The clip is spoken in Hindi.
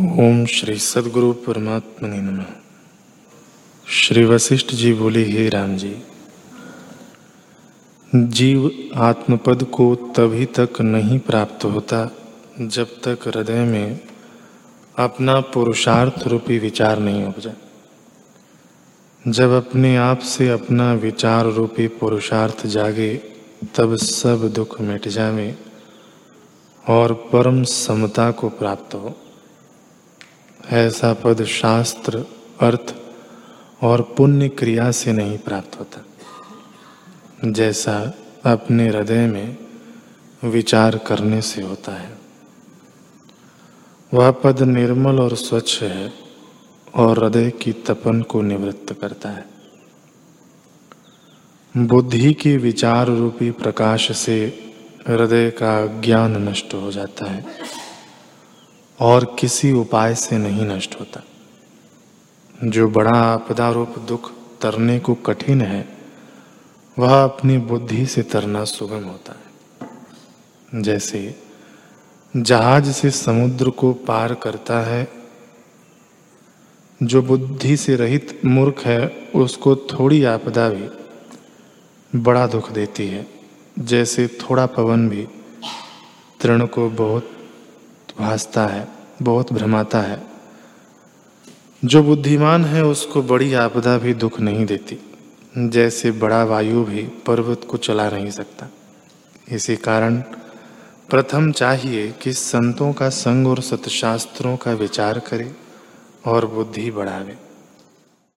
ओम श्री सदगुरु परमात्मा नम। श्री वशिष्ठ जी बोले, हे राम जी, जीव आत्मपद को तभी तक नहीं प्राप्त होता जब तक हृदय में अपना पुरुषार्थ रूपी विचार नहीं उपजा। जब अपने आप से अपना विचार रूपी पुरुषार्थ जागे, तब सब दुख मिट जावे और परम समता को प्राप्त हो। ऐसा पद शास्त्र अर्थ और पुण्य क्रिया से नहीं प्राप्त होता। जैसा अपने हृदय में विचार करने से होता है। वह पद निर्मल और स्वच्छ है और हृदय की तपन को निवृत्त करता है। बुद्धि के विचार रूपी प्रकाश से हृदय का ज्ञान नष्ट हो जाता है। और किसी उपाय से नहीं नष्ट होता। जो बड़ा आपदा रूप दुख तरने को कठिन है, वह अपनी बुद्धि से तरना सुगम होता है। जैसे जहाज़ से समुद्र को पार करता है, जो बुद्धि से रहित मूर्ख है, उसको थोड़ी आपदा भी बड़ा दुख देती है, जैसे थोड़ा पवन भी तृण को बहुत भासता है, बहुत भ्रमाता है। जो बुद्धिमान है, उसको बड़ी आपदा भी दुख नहीं देती। जैसे बड़ा वायु भी पर्वत को चला नहीं सकता। इसी कारण प्रथम चाहिए कि संतों का संग और सतशास्त्रों का विचार करे और बुद्धि बढ़ावे।